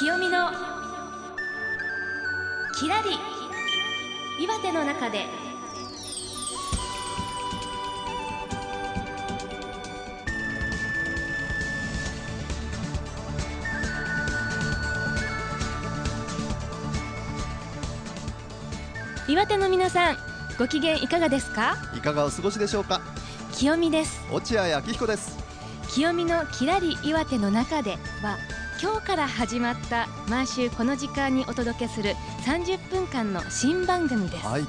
清美のきらり岩手の中で。岩手の皆さんご機嫌いかがですか？いかがお過ごしでしょうか？清美です。落合明彦です。清美のきらり岩手の中では今日から始まった毎週この時間にお届けする30分間の新番組です、はい。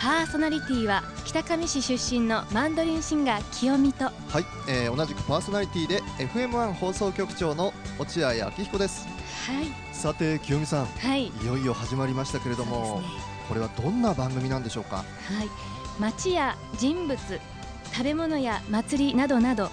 パーソナリティは北上市出身のマンドリンシンガー清美とはい、えー、同じくパーソナリティで FM1 放送局長の落合明彦です。はい。さて清美さん。はい。いよいよ始まりましたけれども、ね。これはどんな番組なんでしょうか？はい。街や人物食べ物や祭りなどなど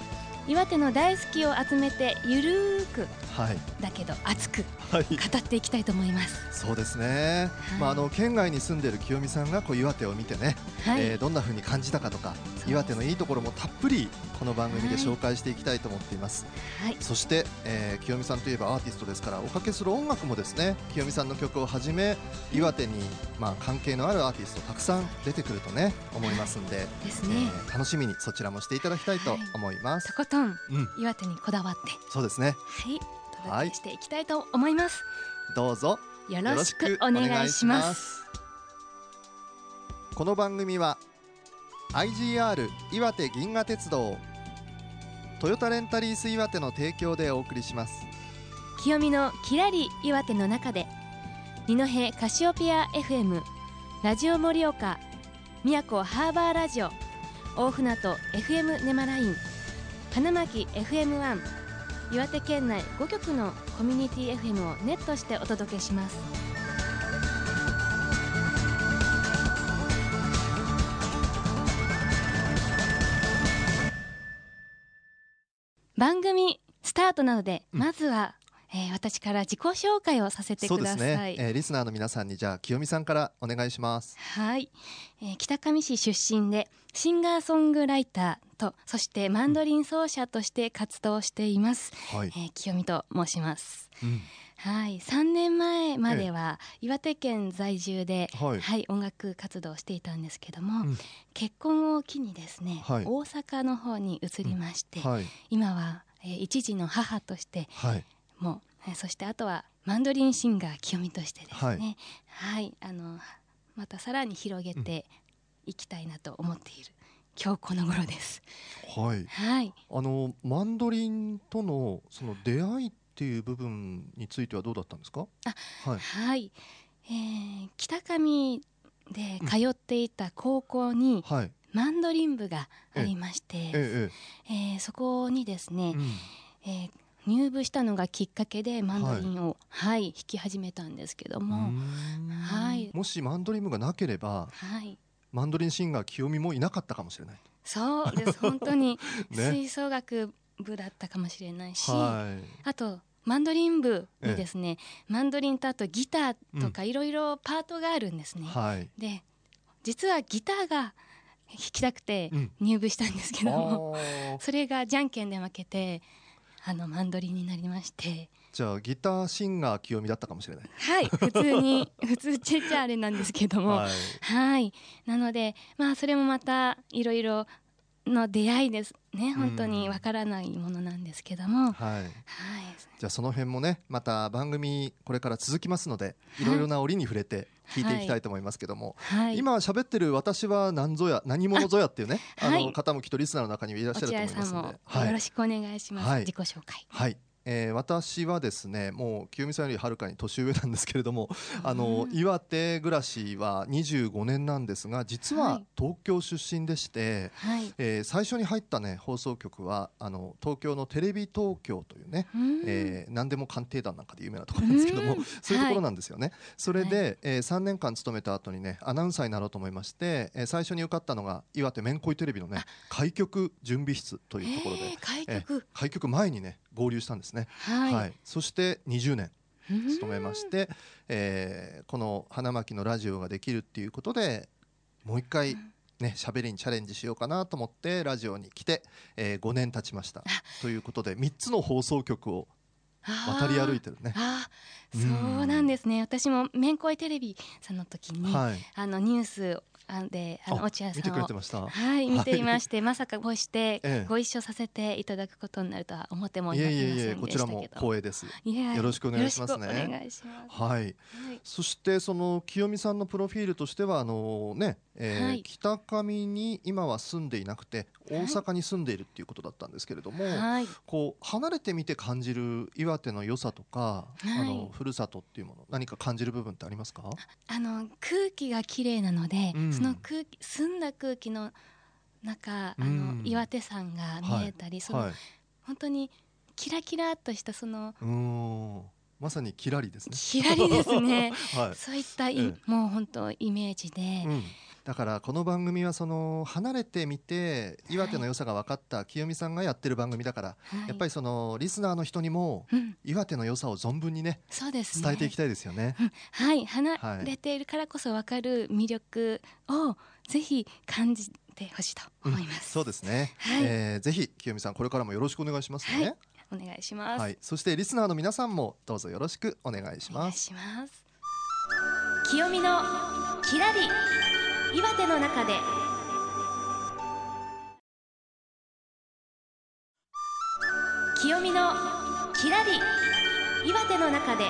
岩手の大好きを集めてゆるーくはい。だけど熱くはい。語っていきたいと思います。そうですね、はい。まああの県外に住んでいる清美さんがこう岩手を見てね、はい、えーどんな風に感じたかとかす。岩手のいいところもたっぷりこの番組ではい。紹介していきたいと思っています、はい。そして、えー清美さんといえばアーティストですからおかけする音楽もですね清美さんの曲をはじめ岩手にまあ関係のあるアーティストたくさん出てくるとね思いますんで、ですえね、ー楽しみにそちらもしていただきたいと思います、とことんうん。岩手にこだわって。そうですね。はい。お届けしていきたいと思います、どうぞ。よろしくお願いします。この番組は IGR 岩手銀河鉄道トヨタレンタリース岩手の提供でお送りします。清美のきらり岩手の中で二戸カシオペア FM ラジオ盛岡宮古ハーバーラジオ大船渡 FM ネマライン花巻 FM1 岩手県内5局のコミュニティ FM をネットしてお届けします。番組スタートなので、うん。まずは、えー私から自己紹介をさせてください。ね、えーリスナーの皆さんにじゃあ清美さんからお願いします。はい、えー北上市出身でシンガーソングライターとそしてマンドリン奏者として活動しています、はい。え、ー清美と申します。うん。はい。3年前までは岩手県在住で、はい。音楽活動をしていたんですけども、うん。結婚を機にですね、はい。大阪の方に移りまして、はい。今は、えー一児の母としてはいそしてあとはマンドリンシンガー清美としてですね。ははい、あのまたさらに広げていきたいなと思っている、今日この頃です。はい。はい。あのマンドリンとのその出会いっていう部分についてはどうだったんですか？はい。はい、えー北上で通っていた高校にはい。マンドリン部がありまして、ええ。えーそこにですね、うん。えー入部したのがきっかけでマンドリンを、はい弾き始めたんですけどうも、ん。はい。もしマンドリン部がなければはい。マンドリンシンガー清美もいなかったかもしれない。そうです。本当に ね。吹奏楽部だったかもしれないし、はい。あとマンドリン部にですね、マンドリンとあとギターとかいろいろパートがあるんですね。はい。で実はギターが弾きたくてうん。入部したんですけども、あー。それがじゃんけんで負けてあのマンドリンになりまして。じゃあギターシンガー清美だったかもしれない。はい普通に 普通ちっちゃあれなんですけども。はい。はい。なので、まあ、それもまた、いろいろの出会いですね。本当にわからないものなんですけども。はい。はいじゃあその辺もねまた番組これから続きますのでいろいろな折に触れて聞いていきたいと思いますけども、はい。今喋ってる私は何ぞや何者ぞやっていうね あの、はい方もきっとリスナーの中にはいらっしゃると思いますので、はいよろしくお願いします。はい自己紹介。はい、えー私はですねもう清美さんよりはるかに年上なんですけれどもあのうん岩手暮らしは25年なんですが実ははい。東京出身でして、はい。えー最初に入ったね放送局はあの東京のテレビ東京というね、うん。えー何でも鑑定団なんかで有名なところなんですけども、うん。そういうところなんですよね。それで、えー3年間勤めた後にねアナウンサーになろうと思いまして、えー最初に受かったのが岩手めんこいテレビのね開局準備室というところで、えー開えー局。開局前にね合流したんですね。はい。そして20年うん。勤めまして、えーこの花巻のラジオができるっていうことでもう一回ね喋りにチャレンジしようかなと思ってラジオに来て、えー5年経ちました。ということで3つの放送局を渡り歩いてるね。あそうなんですね、私もめんこいテレビさんの時に、はい、あのニュースあであの落合さんをはい見ていまして、まさかこうして ご一緒させていただくことになるとは思ってもいませんでしたけど、こちらも光栄です。よろしくお願いしますね。お願いします。はい。そしてその清美さんのプロフィールとしてはあのね、えーはい、北上に今は住んでいなくて大阪に住んでいるっていうことだったんですけれども、はい、こう離れてみて感じる岩手の良さとか、はい、あのふるさとっていうもの何か感じる部分ってありますか？あの空気が綺麗なので、うん、その空気澄んだ空気の中あの、うん、岩手山が見えたり、その、本当にキラキラとしたその。まさにキラリですね。キラリですね。はい、そういったい、ええ、もう本当イメージで、うん、だからこの番組はその離れてみて岩手の良さが分かった清美さんがやってる番組だから、はい、やっぱりそのリスナーの人にも岩手の良さを存分にね、そうですね。伝えていきたいですよね。うん、はい。離れているからこそ分かる魅力をぜひ感じてほしいと思います、うん、そうですね、はい、えー、ぜひ清美さんこれからもよろしくお願いしますね。はいお願いします。はい、そしてリスナーの皆さんもどうぞよろしくお願いします。ます。清美のきらり岩手の中で。清美のきらり岩手の中で。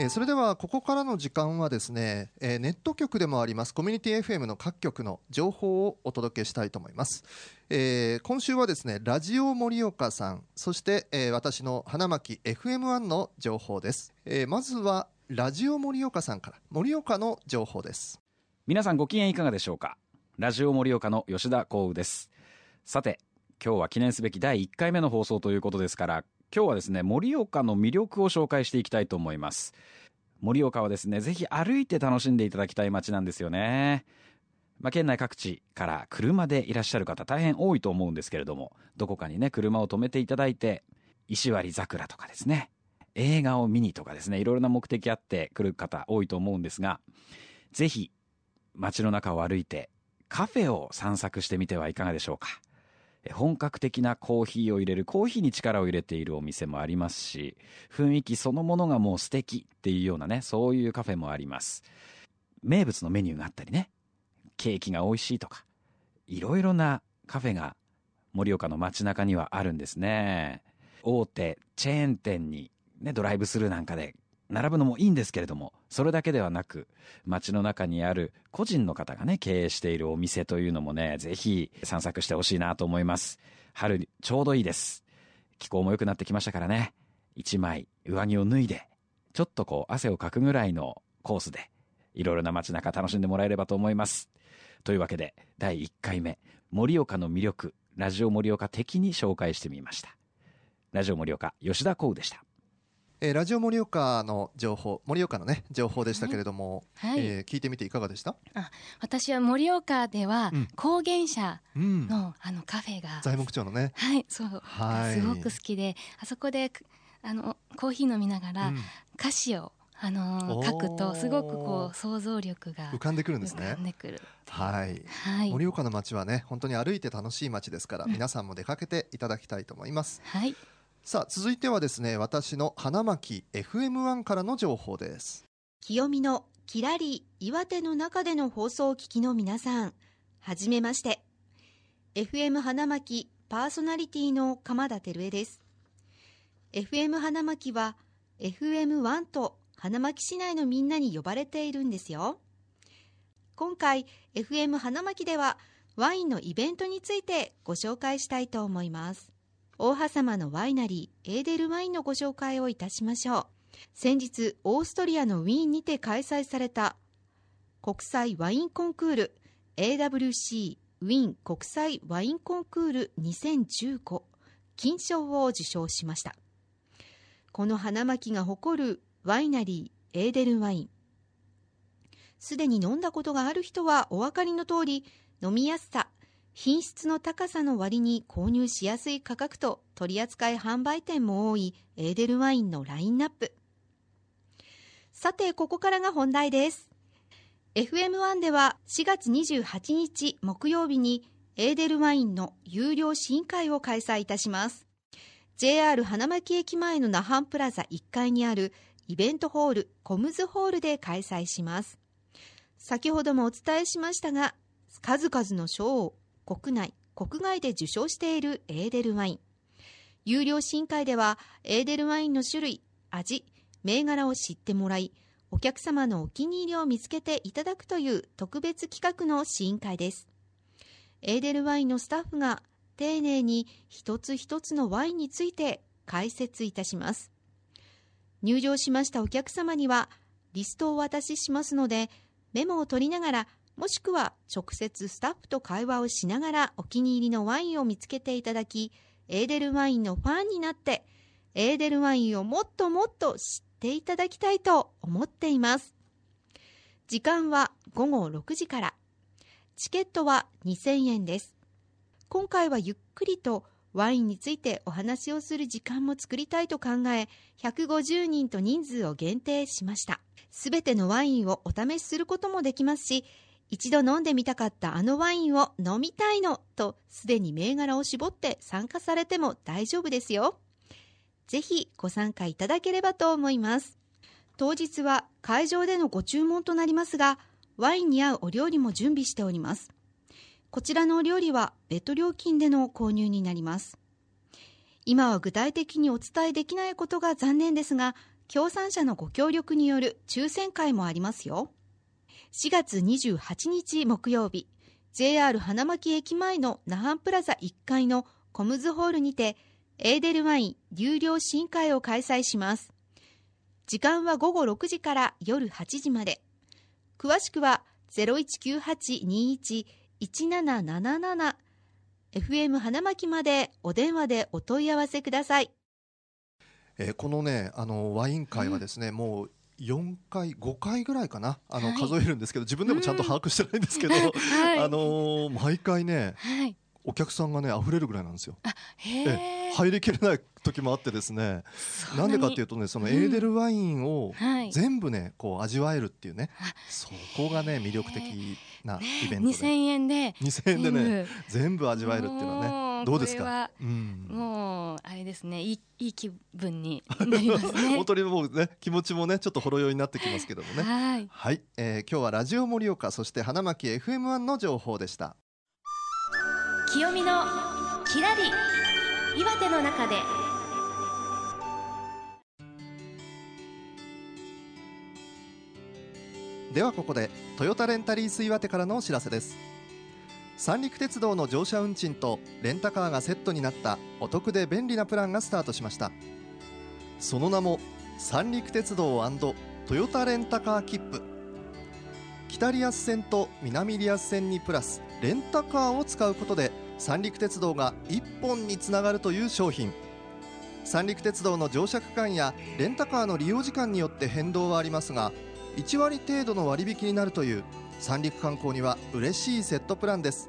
えー、それではここからの時間はですね、えー、ネット局でもありますコミュニティ FM の各局の情報をお届けしたいと思います、えー、今週はですねラジオ盛岡さんそして、えー、私の花巻 FM1 の情報です、えー、まずはラジオ盛岡さんから盛岡の情報です。皆さんご機嫌いかがでしょうか？ラジオ盛岡の吉田幸宇です。さて今日は記念すべき第1回目の放送ということですから今日はですね盛岡の魅力を紹介していきたいと思います。盛岡はですねぜひ歩いて楽しんでいただきたい街なんですよね。まあ、県内各地から車でいらっしゃる方大変多いと思うんですけれどもどこかにね車を止めていただいて石割桜とかですね映画を見にとかですねいろいろな目的あって来る方多いと思うんですがぜひ街の中を歩いてカフェを散策してみてはいかがでしょうか。本格的なコーヒーを入れるコーヒーに力を入れているお店もありますし雰囲気そのものがもう素敵っていうようなねそういうカフェもあります。名物のメニューがあったりね。ケーキが美味しいとかいろいろなカフェが盛岡の街中にはあるんですね。大手チェーン店にねドライブスルーなんかで並ぶのもいいんですけれどもそれだけではなく街の中にある個人の方がね経営しているお店というのもねぜひ散策してほしいなと思います。春ちょうどいいです。気候も良くなってきましたからね。一枚上着を脱いでちょっとこう汗をかくぐらいのコースでいろいろな街中楽しんでもらえればと思います。というわけで第1回目盛岡の魅力ラジオ盛岡的に紹介してみました。ラジオ盛岡吉田光でした。えー、ラジオ盛岡の情報盛岡のね情報でしたけれども、はい、えー、聞いてみていかがでした？あ私は盛岡では高原社のうん、あのカフェが材木町のねはいそうはいすごく好きであそこであのコーヒー飲みながら歌詞を、あのー、書くとすごくこう想像力が浮かんでくるんですね。浮かんでくる。はい。はい。盛岡の街はね本当に歩いて楽しい街ですから、うん、皆さんも出かけていただきたいと思います。はい。さあ続いてはですね私の花巻 FM1 からの情報です。清見のキラリ岩手の中での放送を聞きの皆さんはじめまして。FM 花巻パーソナリティの鎌田照恵です。FM 花巻は FM1 と花巻市内のみんなに呼ばれているんですよ。今回 FM 花巻ではワインのイベントについてご紹介したいと思います。大羽様のワイナリーエーデルワインのご紹介をいたしましょう。先日オーストリアのウィーンにて開催された国際ワインコンクール AWC ウィーン国際ワインコンクール2015金賞を受賞しました。この花巻が誇るワイナリーエーデルワイン。すでに飲んだことがある人はお分かりの通り飲みやすさ品質の高さの割に購入しやすい価格と取り扱い販売店も多いエーデルワインのラインナップ。さてここからが本題です。FM1 では4月28日木曜日にエーデルワインの有料試飲会を開催いたします。JR 花巻駅前の那覇プラザ1階にあるイベントホールコムズホールで開催します。先ほどもお伝えしましたが数々の賞を国内国外で受賞しているエーデルワイン。有料試飲会ではエーデルワインの種類味銘柄を知ってもらいお客様のお気に入りを見つけていただくという特別企画の試飲会です。エーデルワインのスタッフが丁寧に一つ一つのワインについて解説いたします。入場しましたお客様にはリストをお渡ししますのでメモを取りながらもしくは直接スタッフと会話をしながらお気に入りのワインを見つけていただきエーデルワインのファンになってエーデルワインをもっともっと知っていただきたいと思っています。時間は午後6時から。チケットは2000円です。今回はゆっくりとワインについてお話をする時間も作りたいと考え150人と人数を限定しました。すべてのワインをお試しすることもできますし一度飲んでみたかったあのワインを飲みたいのとすでに銘柄を絞って参加されても大丈夫ですよ。ぜひご参加いただければと思います。当日は会場でのご注文となりますがワインに合うお料理も準備しております。こちらのお料理は別途料金での購入になります。今は具体的にお伝えできないことが残念ですが協賛者のご協力による抽選会もありますよ。4月28日木曜日 JR 花巻駅前の那覇プラザ1階のコムズホールにてエーデルワイン有料試飲会を開催します。時間は午後6時から夜8時まで。詳しくは0198211777 FM 花巻までお電話でお問い合わせください、えーこのねあのワイン会はですね、もう4回5回ぐらいかなあの、はい。数えるんですけど自分でもちゃんと把握してないんですけど、はい。あのー毎回ねはいお客さんがね溢れるぐらいなんですよ。へえ。え入りきれない時もあってですね。なんでかっていうとねそのエーデルワインをはい。全部ねこう味わえるっていうね。あそこがね魅力的なイベントで。2000円で。2000円でね全全部味わえるっていうのはねどうですか？うん。部もうあれですね。いいいい気分になりますね。本当にもうね気持ちもねちょっとほろ酔いになってきますけどもね。はい。はい、えー今日はラジオ盛岡そして花巻 FM1 の情報でした清見のきらり岩手の中で。ではここでトヨタレンタリース岩手からのお知らせです。三陸鉄道の乗車運賃とレンタカーがセットになったお得で便利なプランがスタートしました。その名も三陸鉄道トヨタレンタカー切符北リアス線と南リアス線にプラスレンタカーを使うことで三陸鉄道が一本につながるという商品。三陸鉄道の乗車区間やレンタカーの利用時間によって変動はありますが1割程度の割引になるという三陸観光には嬉しいセットプランです。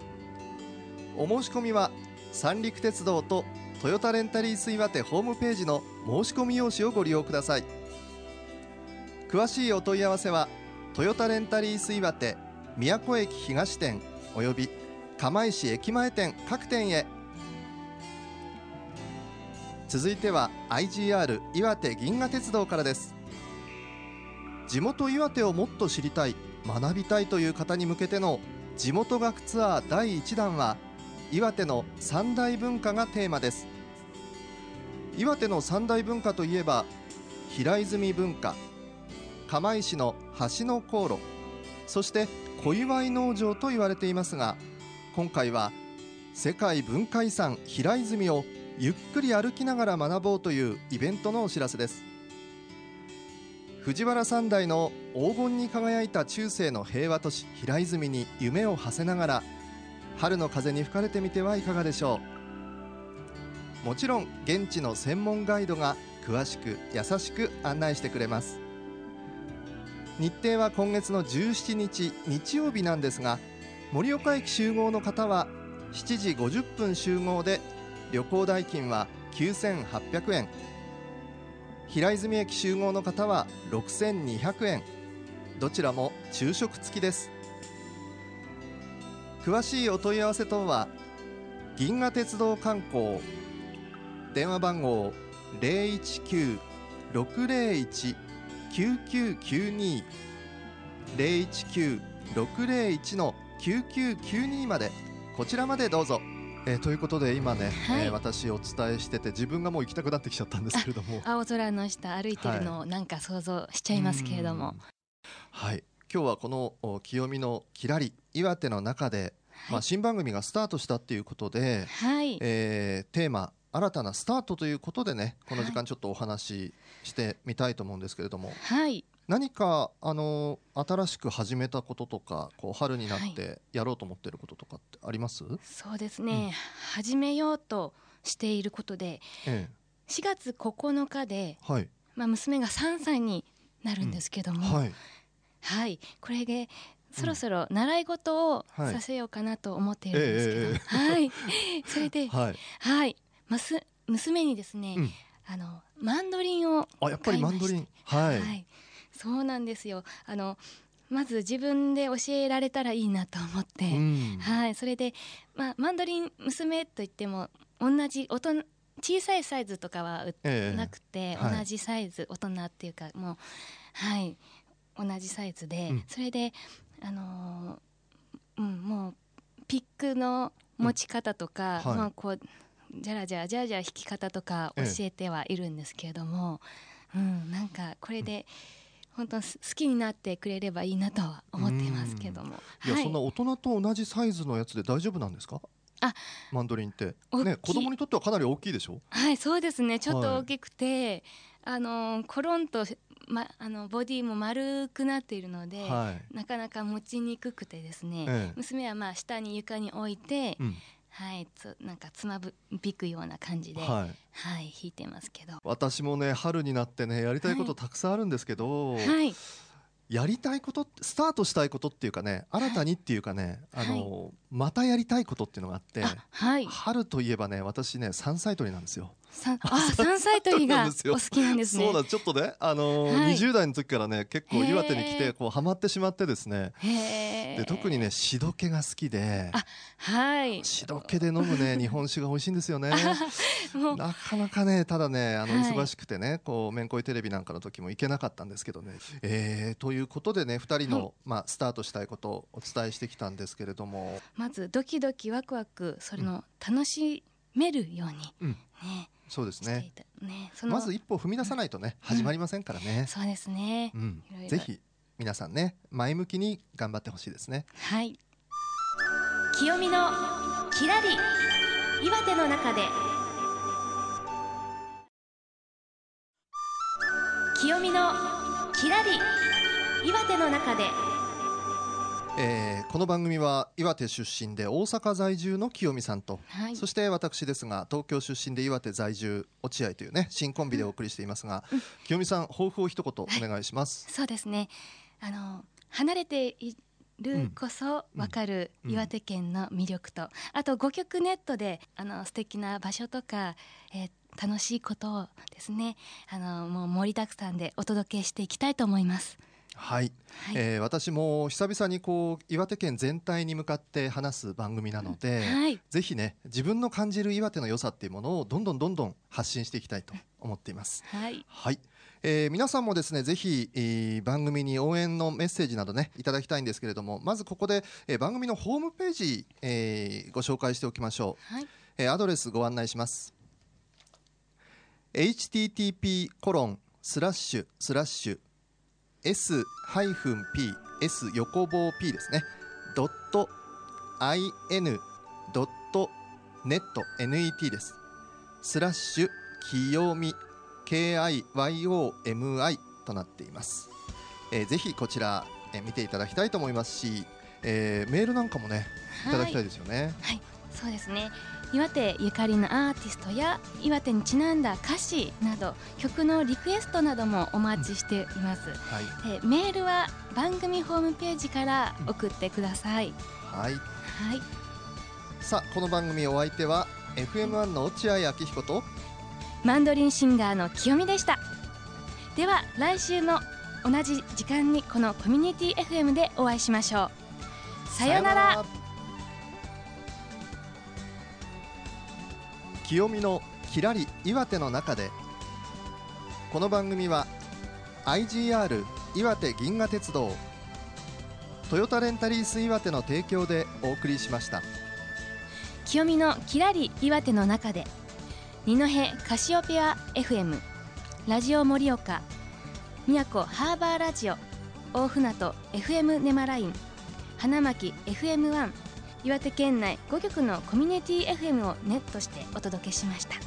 お申し込みは三陸鉄道とトヨタレンタリース岩手ホームページの申し込み用紙をご利用ください。詳しいお問い合わせはトヨタレンタリース岩手宮古駅東店および釜石駅前店各店へ。続いては IGR 岩手銀河鉄道からです。地元岩手をもっと知りたい学びたいという方に向けての地元学ツアー第1弾は岩手の三大文化がテーマです。岩手の三大文化といえば平泉文化釜石の橋の航路そして小祝農場と言われていますが今回は世界文化遺産平泉をゆっくり歩きながら学ぼうというイベントのお知らせです。藤原三代の黄金に輝いた中世の平和都市平泉に夢を馳せながら春の風に吹かれてみてはいかがでしょう。もちろん現地の専門ガイドが詳しく優しく案内してくれます。日程は今月の17日日曜日なんですが盛岡駅集合の方は7時50分集合で旅行代金は9800円。平泉駅集合の方は6200円。どちらも昼食付きです。詳しいお問い合わせ等は銀河鉄道観光電話番号019-601-9992 019-601の9992まで。こちらまでどうぞ。えーということで今ね、はい。えー私お伝えしてて自分がもう行きたくなってきちゃったんですけれども。青空の下歩いてるのをなんか想像しちゃいますけれども、うん。はい。今日はこのお清見のきらり岩手の中で、まあ、新番組がスタートしたっていうことで、はい、えーテーマ新たなスタートということでねこの時間ちょっとお話ししてみたいと思うんですけれども、はい、何かあの新しく始めたこととかこう春になってやろうと思ってることとかってあります、そうですね、始めようとしていることでえ4月9日で、えはい。まあ、娘が3歳になるんですけども、はい。はい、これでそろそろ習い事をはい。させようかなと思っているんですけど、えええはい、それで、はい。はい、ます娘にですね、うん。あのマンドリンをあやっぱりマンドリン。はい、そうなんですよ。あのまず自分で教えられたらいいなと思って、うん。はい、それで、まあ、マンドリン娘といっても同じ大人小さいサイズとかは売ってええ。なくて、はい。同じサイズ大人っていうかもうはい同じサイズで、うん。それであのーうんもうピックの持ち方とか、うんはい。まあこうじゃらじゃらじゃらじゃら弾き方とか教えてはいるんですけれども、うんなんかこれで本当す好きになってくれればいいなとは思っていますけども、いや、はい。そんな大人と同じサイズのやつで大丈夫なんですか？あ。マンドリンって。ね子供にとってはかなり大きいでしょ？はい、そうですね。ちょっはいと大きくて、あのコロンとまあのボディも丸くなっているので、はい。なかなか持ちにくくてですね。ええ。娘はまあ下に床に置いて、うんはい、つなんかつまぶびくような感じで、はい、はい弾いてますけど。私もね春になってねやりたいことたくさんあるんですけど、はい、やりたいことスタートしたいことっていうかね新たにっていうかね、あのまたやりたいことっていうのがあって、あ、はい、春といえばね私ね山菜採りなんですよ。さあ山菜採りがお好きなんですね。そうだちょっとねあのーはい。20代の時からね結構岩手に来てこうハマってしまってですね。で特にねしどけが好きで。あはい。しどけで飲むね 日本酒が美味しいんですよね。なかなかねただねあのはい。忙しくてね、こうめんこいテレビなんかの時も行けなかったんですけどね。えーということでね2人の、はい。まあ、スタートしたいことをお伝えしてきたんですけれども、まずドキドキワクワクそれの楽しめるように。うん、ね。そうですね。ね、まず一歩踏み出さないとね始まりませんからね。そうですね。う。ん。ぜひ皆さんね前向きに頑張ってほしいですね。はい。清見のきらり岩手の中で。清見のきらり岩手の中でえーこの番組は岩手出身で大阪在住の清美さんと、はいそして私ですが東京出身で岩手在住落合というね新コンビでお送りしていますが、清美さん抱負を一言お願いします。そうですね。あの離れているこそわかるうん岩手県の魅力と、あと5曲ネットであの素敵な場所とか、えー楽しいことをですねあのもう盛りだくさんでお届けしていきたいと思います。はい、はい。えー私も久々にこう岩手県全体に向かって話す番組なので、はい。ぜひね自分の感じる岩手の良さっていうものをどんどんどんどん発信していきたいと思っています。はい。はい、えー皆さんもですねぜひ、えー番組に応援のメッセージなどねいただきたいんですけれどもまずここで、えー番組のホームページ、えーご紹介しておきましょう、はい。えーアドレスご案内します。http コロンスラッシュスラッシュ s ハイフン p s 横棒 p ですね。ドット in ドットネット net です。スラッシュ清み KIYOMI となっています、えーぜひこちら、えー見ていただきたいと思いますし、えーメールなんかもねいただきたいですよね、はい、そうですね。岩手ゆかりのアーティストや岩手にちなんだ歌詞など曲のリクエストなどもお待ちしています。はいえーメールは番組ホームページから送ってください。はいはい、さあこの番組お相手は FM1 の落合明彦とマンドリンシンガーの清美でした。では来週も同じ時間にこのコミュニティ FM でお会いしましょう。さようなら。清美のきらり岩手の中でこの番組は IGR 岩手銀河鉄道トヨタレンタリース岩手の提供でお送りしました。清見のきらり岩手の中で二戸カシオペア FM ラジオ盛岡宮古ハーバーラジオ大船渡 FM ネマライン花巻 FM1 岩手県内5局のコミュニティ FM をネットしてお届けしました。